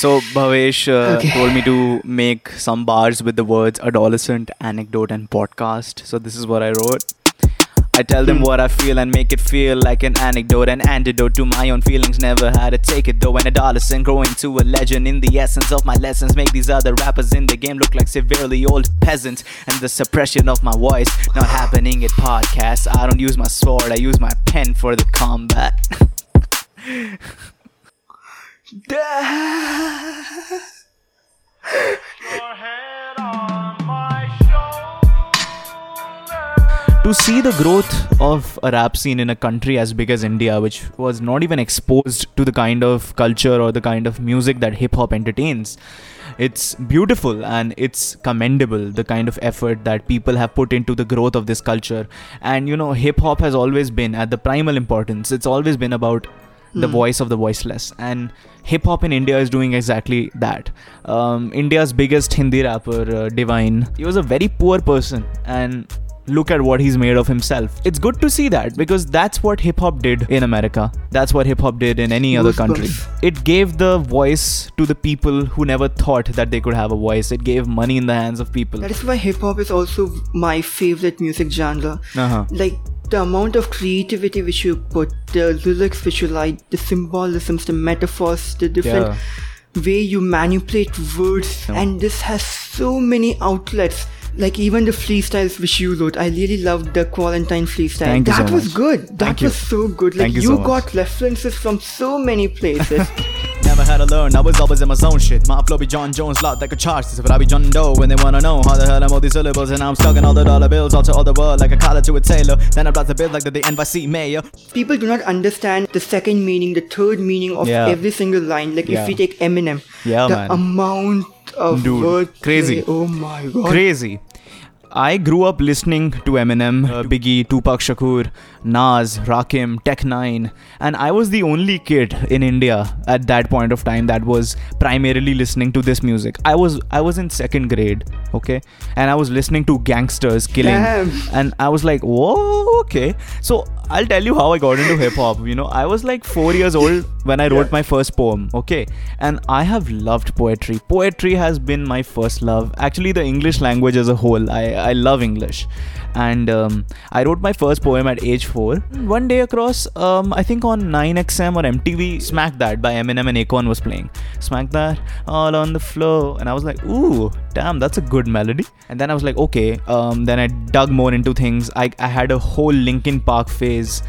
So Bhavesh uh, Okay. told me to make some bars with the words adolescent, anecdote, and podcast. So this is what I wrote. I tell them what I feel and make it feel like an anecdote, an antidote to my own feelings. Never had to take it though. An adolescent growing to a legend in the essence of my lessons. Make these other rappers in the game look like severely old peasants. And the suppression of my voice not happening at podcasts. I don't use my sword, I use my pen for the combat. to see the growth of a rap scene in a country as big as India, which was not even exposed to the kind of culture or the kind of music that hip hop entertains, it's beautiful and it's commendable the kind of effort that people have put into the growth of this culture. And you know, hip hop has always been at the primal importance, it's always been about the Hmm. voice of the voiceless. And hip hop in india is doing exactly that. Um, india's biggest hindi rapper uh, divine he was a very poor person. And look at what he's made of himself. It's good to see that because that's what hip hop did in america. That's what hip hop did in any other country. It gave the voice to the people who never thought that they could have a voice. It gave money in the hands of people. That is why hip hop is also my favorite music genre. uh-huh. Like the amount of creativity which you put, the lyrics which you like, the symbolisms, the metaphors, the different way you manipulate words, Yeah. and this has so many outlets. Like even the freestyles which you wrote, I really loved the quarantine freestyle. Thank you that so was much. good. That Thank you. was so good. Like Thank you so much. got references from so many places. Had to learn, I was always in my zone shit. My flow be John Jones, lot like a charge. This is what I be John Doe when they wanna know how the hell I'm all these syllables. And I'm stuck in all the dollar bills, all to all the world like a collar to a tailor. Then I blast the bill like the, the NYC mayor. People do not understand the second meaning, the third meaning of Yeah. every single line. Like Yeah. if we take Eminem, Yeah, the man. amount of Dude, crazy. Oh my god. Crazy. I grew up listening to Eminem, uh, Biggie, Tupac Shakur, Nas, Rakim, Tech N9ne, and I was the only kid in India at that point of time that was primarily listening to this music. I was I was in second grade, okay, and I was listening to gangsters killing, Damn. and I was like, whoa, okay. So I'll tell you how I got into hip hop. You know, I was like four years old when I wrote Yeah. my first poem, okay, and I have loved poetry. Poetry has been my first love. Actually, the English language as a whole, I I love English, and um, I wrote my first poem at age four. One day across, um, I think on 9XM or MTV, Smack That by Eminem and Akon was playing. Smack That all on the floor, and I was like, ooh, damn, that's a good melody. And then I was like, okay. Um, then I dug more into things. I I had a whole Linkin Park phase.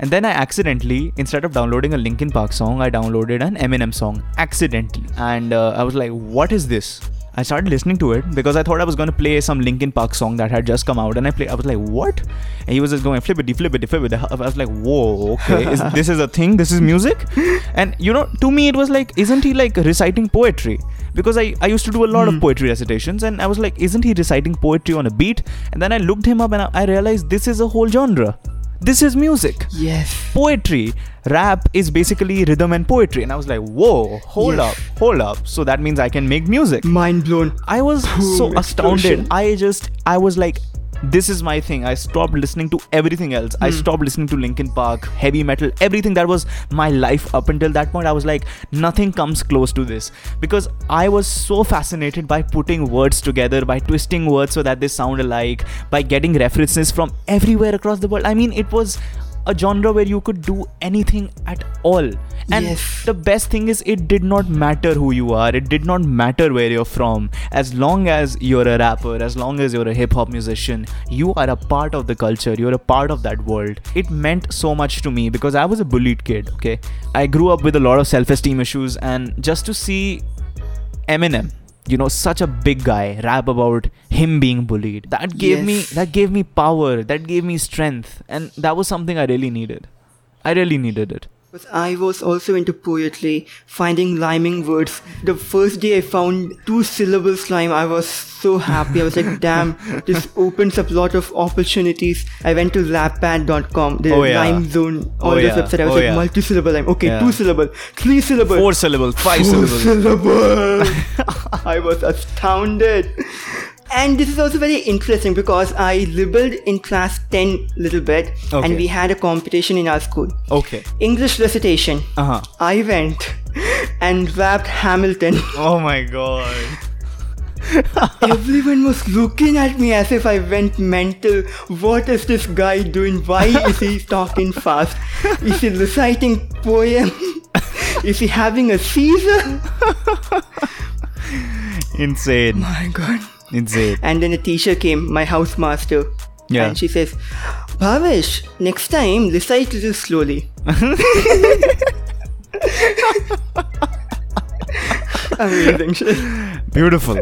And then I accidentally, instead of downloading a Linkin Park song, I downloaded an Eminem song accidentally. And uh, I was like, what is this? I started listening to it because I thought I was going to play some Linkin Park song that had just come out. And I played, I was like, what? And he was just going flippity, flippity, flippity. I was like, whoa, okay. Is, this is a thing? This is music? And you know, to me, it was like, isn't he like reciting poetry? Because I, I used to do a lot of Hmm. poetry recitations and I was like, isn't he reciting poetry on a beat? And then I looked him up and I, I realized this is a whole genre. This is music Yes. poetry rap is basically rhythm and poetry and i was like whoa hold Yes. up hold up so that means i can make music Mind blown. i was so astounded explosion. i just i was like this is my thing. I stopped listening to everything else. I Hmm. stopped listening to linkin park heavy metal everything that was my life up until that point. I was like nothing comes close to this. Because i was so fascinated by putting words together by twisting words so that they sound alike by getting references from everywhere across the world. I mean it was a genre where you could do anything at all. And Yes. the best thing is, it did not matter who you are, it did not matter where you're from. As long as you're a rapper, as long as you're a hip hop musician, you are a part of the culture, you're a part of that world. It meant so much to me because I was a bullied kid, okay? I grew up with a lot of self esteem issues, and just to see Eminem, you know, such a big guy rap about him being bullied. That gave me that gave me power, that gave me strength, and that was something I really needed. I really needed it. Because I was also into poetry, finding rhyming words. The first day I found two syllables rhyme, I was so happy. I was like, damn, this opens up a lot of opportunities. I went to lappad.com, the Oh, yeah. rhyme zone, all Oh, those yeah. websites. I was Oh, like, yeah. multi-syllable rhyme. Okay, Yeah. two syllable, three syllable. Four syllable, five Four syllables. syllable. I was astounded. And this is also very interesting because I rebelled in class 10 little bit Okay. and we had a competition in our school. Okay. English recitation. Uh huh. I went and rapped Hamilton. Oh my god. Everyone was looking at me as if I went mental. What is this guy doing? Why is he talking fast? Is he reciting poem? Is he having a seizure? Insane. My god. Insane. And then a teacher came, my housemaster. Yeah. And she says, Bhavesh, next time recite little slowly. Amazing shit. Beautiful.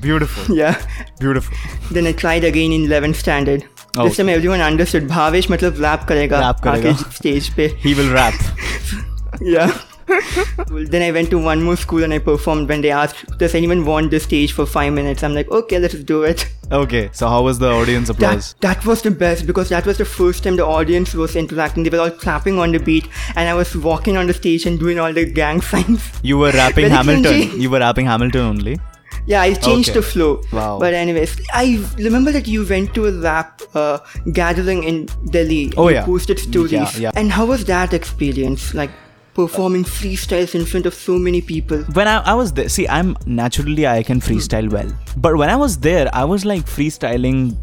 Beautiful. Yeah. Beautiful. Then I tried again in 11th standard. Oh. This time everyone understood. Bhavesh matlab rap karega. Rap karega. आके stage पे. He will rap. Yeah. well, then I went to one more school and I performed when they asked, Does anyone want the stage for five minutes? I'm like, Okay, let's do it. Okay, so how was the audience applause? That, that was the best because that was the first time the audience was interacting. They were all clapping on the beat, and I was walking on the stage and doing all the gang signs. You were rapping Hamilton. You were rapping Hamilton only. Yeah, I changed Okay. the flow. Wow. But anyways, I remember that you went to a rap uh, gathering in Delhi. Oh, you yeah. Posted stories. Yeah, yeah. And how was that experience? Like performing freestyles in front of so many people. When I, I was there, see, I'm naturally I can freestyle well, but when I was there, I was like freestyling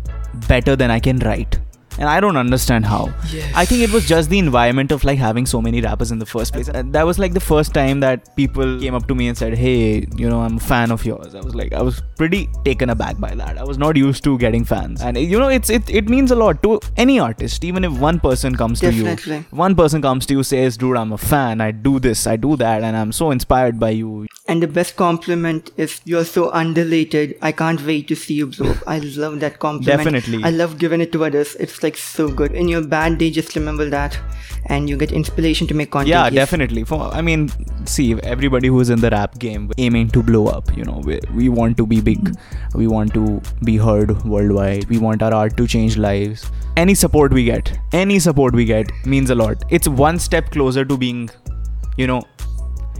better than I can write. And I don't understand how. Yes. I think it was just the environment of like having so many rappers in the first place. And that was like the first time that people came up to me and said, Hey, you know, I'm a fan of yours. I was like, I was pretty taken aback by that. I was not used to getting fans. And you know, it's it, it means a lot to any artist, even if one person comes to you. One person comes to you, says, Dude, I'm a fan, I do this, I do that, and I'm so inspired by you. And the best compliment is you're so underrated. I can't wait to see you blow up. I love that compliment. Definitely. I love giving it to others. It's like so good. In your bad day, just remember that, and you get inspiration to make content. Yeah, Yes. definitely. For I mean, see, everybody who's in the rap game aiming to blow up. You know, we, we want to be big. We want to be heard worldwide. We want our art to change lives. Any support we get, any support we get means a lot. It's one step closer to being, you know,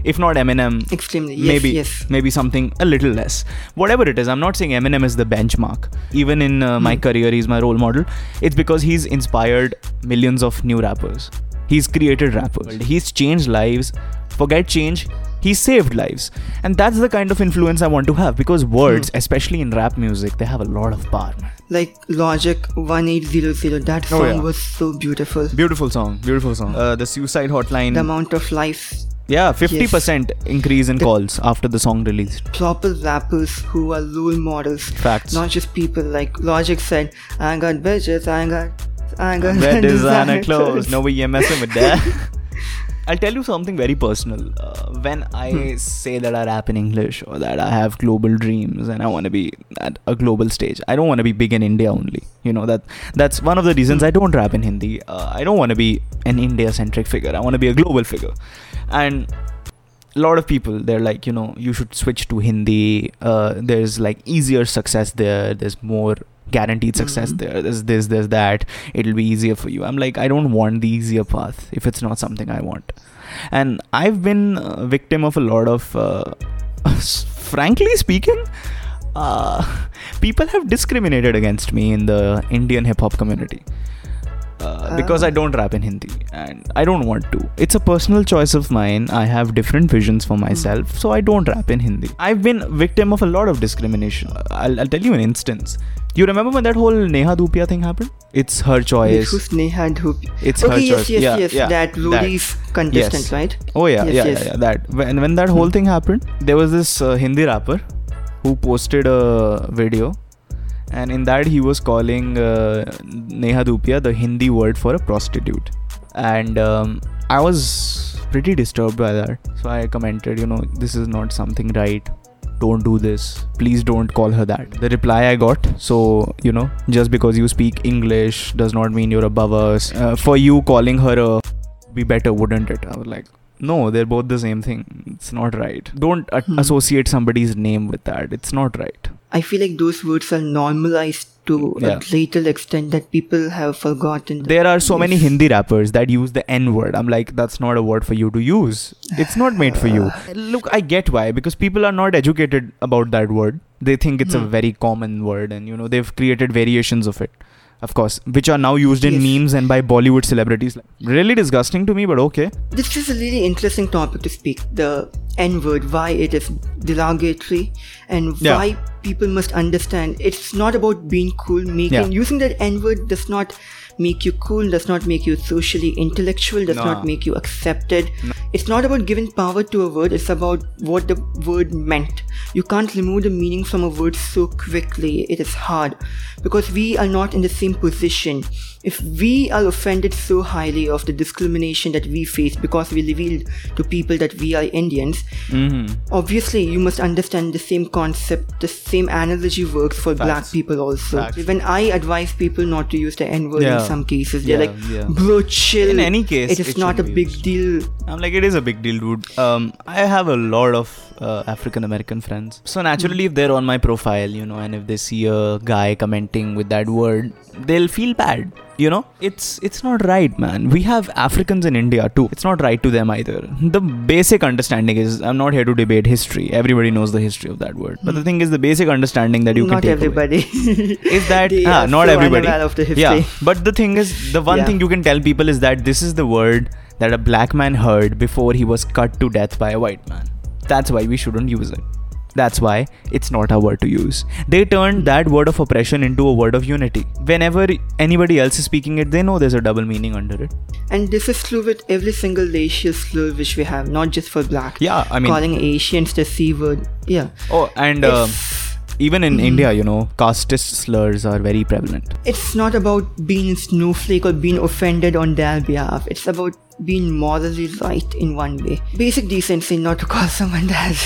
if not Eminem, Extremely. Yes, maybe yes. maybe something a little less whatever it is i'm not saying eminem is the benchmark even in uh, my Hmm. career he's my role model it's because he's inspired millions of new rappers he's created rappers he's changed lives forget change he saved lives and that's the kind of influence i want to have because words Hmm. especially in rap music they have a lot of power. Like Logic 1800. That Oh, song yeah. was so beautiful. beautiful song beautiful song uh, the suicide hotline The amount of life yeah 50% increase in The- calls after the song released proper rappers who are role models. facts Not just people like Logic said, I got bitches, I got I got Red designer clothes. No you're messing with that. I'll tell you something very personal. Uh, when I Hmm. say that I rap in English or that I have global dreams and I want to be at a global stage, I don't want to be big in India only. You know that that's one of the reasons I don't rap in Hindi. Uh, I don't want to be an India-centric figure. I want to be a global figure, and a lot of people they're like you know you should switch to hindi. Uh, there's like easier success there. There's more guaranteed success Mhm. there. There's this there's that. It'll be easier for you. I'm like i don't want the easier path if it's not something i want. And i've been a victim of a lot of uh, frankly speaking uh, people have discriminated against me in the indian hip hop community uh, because Ah. I don't rap in Hindi and I don't want to. It's a personal choice of mine. I have different visions for myself, so I don't rap in Hindi. I've been victim of a lot of discrimination. I'll, I'll tell you an instance. You remember when that whole Neha Dhupia thing happened? It's her choice. who's Neha Dhupia? It's okay, her yes, choice. yes, yeah, yes. yeah, that Roadies contestant, Yes. right? Oh yeah, Yes, yeah, yes. yeah, yeah. That when when that whole Hmm. thing happened, there was this uh, Hindi rapper who posted a video, and in that he was calling uh, Neha Dhupia the Hindi word for a prostitute, and um, I was pretty disturbed by that. So I commented, you know, this is not something right. Don't do this. Please don't call her that. The reply I got, so you know, just because you speak English does not mean you're above us. Uh, for you calling her a be better, wouldn't it? I was like, no, they're both the same thing. It's not right. Don't Hmm. associate somebody's name with that. It's not right. I feel like those words are normalized to Yeah. a greater extent that people have forgotten. There are so many Hindi rappers that use the N word. I'm like, that's not a word for you to use. It's not made for you. Look, I get why because people are not educated about that word. They think it's a Hmm. very common word, and you know they've created variations of it. Of course, which are now used in Yes. memes and by Bollywood celebrities. Really disgusting to me, but okay. This is a really interesting topic to speak. The N word, why it is derogatory, and Yeah. why people must understand it's not about being cool. Making Yeah. using that N word does not make you cool, does not make you socially intellectual, does Nah. not make you accepted. It's not about giving power to a word, it's about what the word meant. You can't remove the meaning from a word so quickly, it is hard because we are not in the same position. If we are offended so highly of the discrimination that we face because we revealed to people that we are Indians, Mm-hmm. obviously you must understand the same concept, the same analogy works for black people also. Facts. When I advise people not to use the N word Yeah. in some cases, they're Yeah, like, yeah. bro, chill. In any case, it is it not a big deal. I'm like, it is a big deal, dude. Um, I have a lot of uh, African American friends. So naturally, if they're on my profile, you know, and if they see a guy commenting with that word, they'll feel bad. You know, it's it's not right, man. We have Africans in India too. It's not right to them either. The basic understanding is, I'm not here to debate history. Everybody knows the history of that word. But the thing is, the basic understanding that you not can take away everybody. is that ah, not so everybody unaware of the yeah but the thing is the one Yeah. thing you can tell people is that this is the word that a black man heard before he was cut to death by a white man that's why we shouldn't use it that's why it's not a word to use they turned that word of oppression into a word of unity whenever anybody else is speaking it they know there's a double meaning under it And this is true with every single racial slur which we have, not just for black. yeah i mean Calling Asians the C word. Yeah. oh and uh, even in india you know casteist slurs are very prevalent It's not about being a snowflake or being offended on their behalf. It's about being morally right in one way. Basic decency not to call someone that.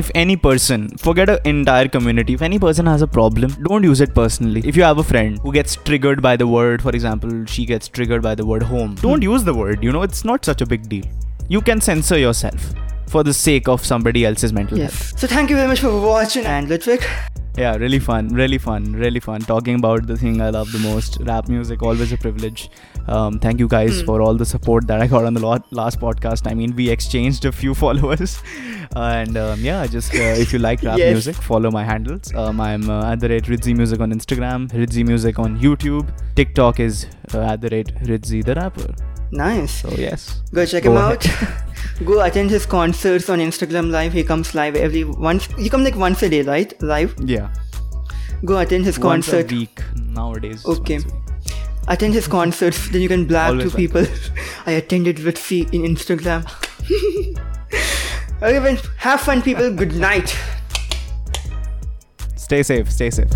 if any person forget an entire community if any person has a problem don't use it personally if you have a friend who gets triggered by the word for example she gets triggered by the word home don't use the word you know it's not such a big deal you can censor yourself for the sake of somebody else's mental health Yes. So thank you very much for watching and Ludwig. Yeah really fun really fun really fun. Talking about the thing i love the most rap music always a privilege. Um, thank you guys for all the support that i got on the lot, last podcast. I mean we exchanged a few followers. And um, yeah just uh, if you like rap Yes. music follow my handles. Um, i'm uh, at the rate ridzi music on instagram ridzi music on youtube. Tiktok is uh, at the rate ridzi the rapper Nice. so yes Go check Go him ahead. out. Go attend his concerts on Instagram Live. He comes live every once. You come like once a day, right? Live. yeah Go attend his once a concert. week nowadays Okay. week. Attend his concerts. Then you can blab to people. I attended with C in Instagram. okay, then have fun, people. Good night. stay safe stay safe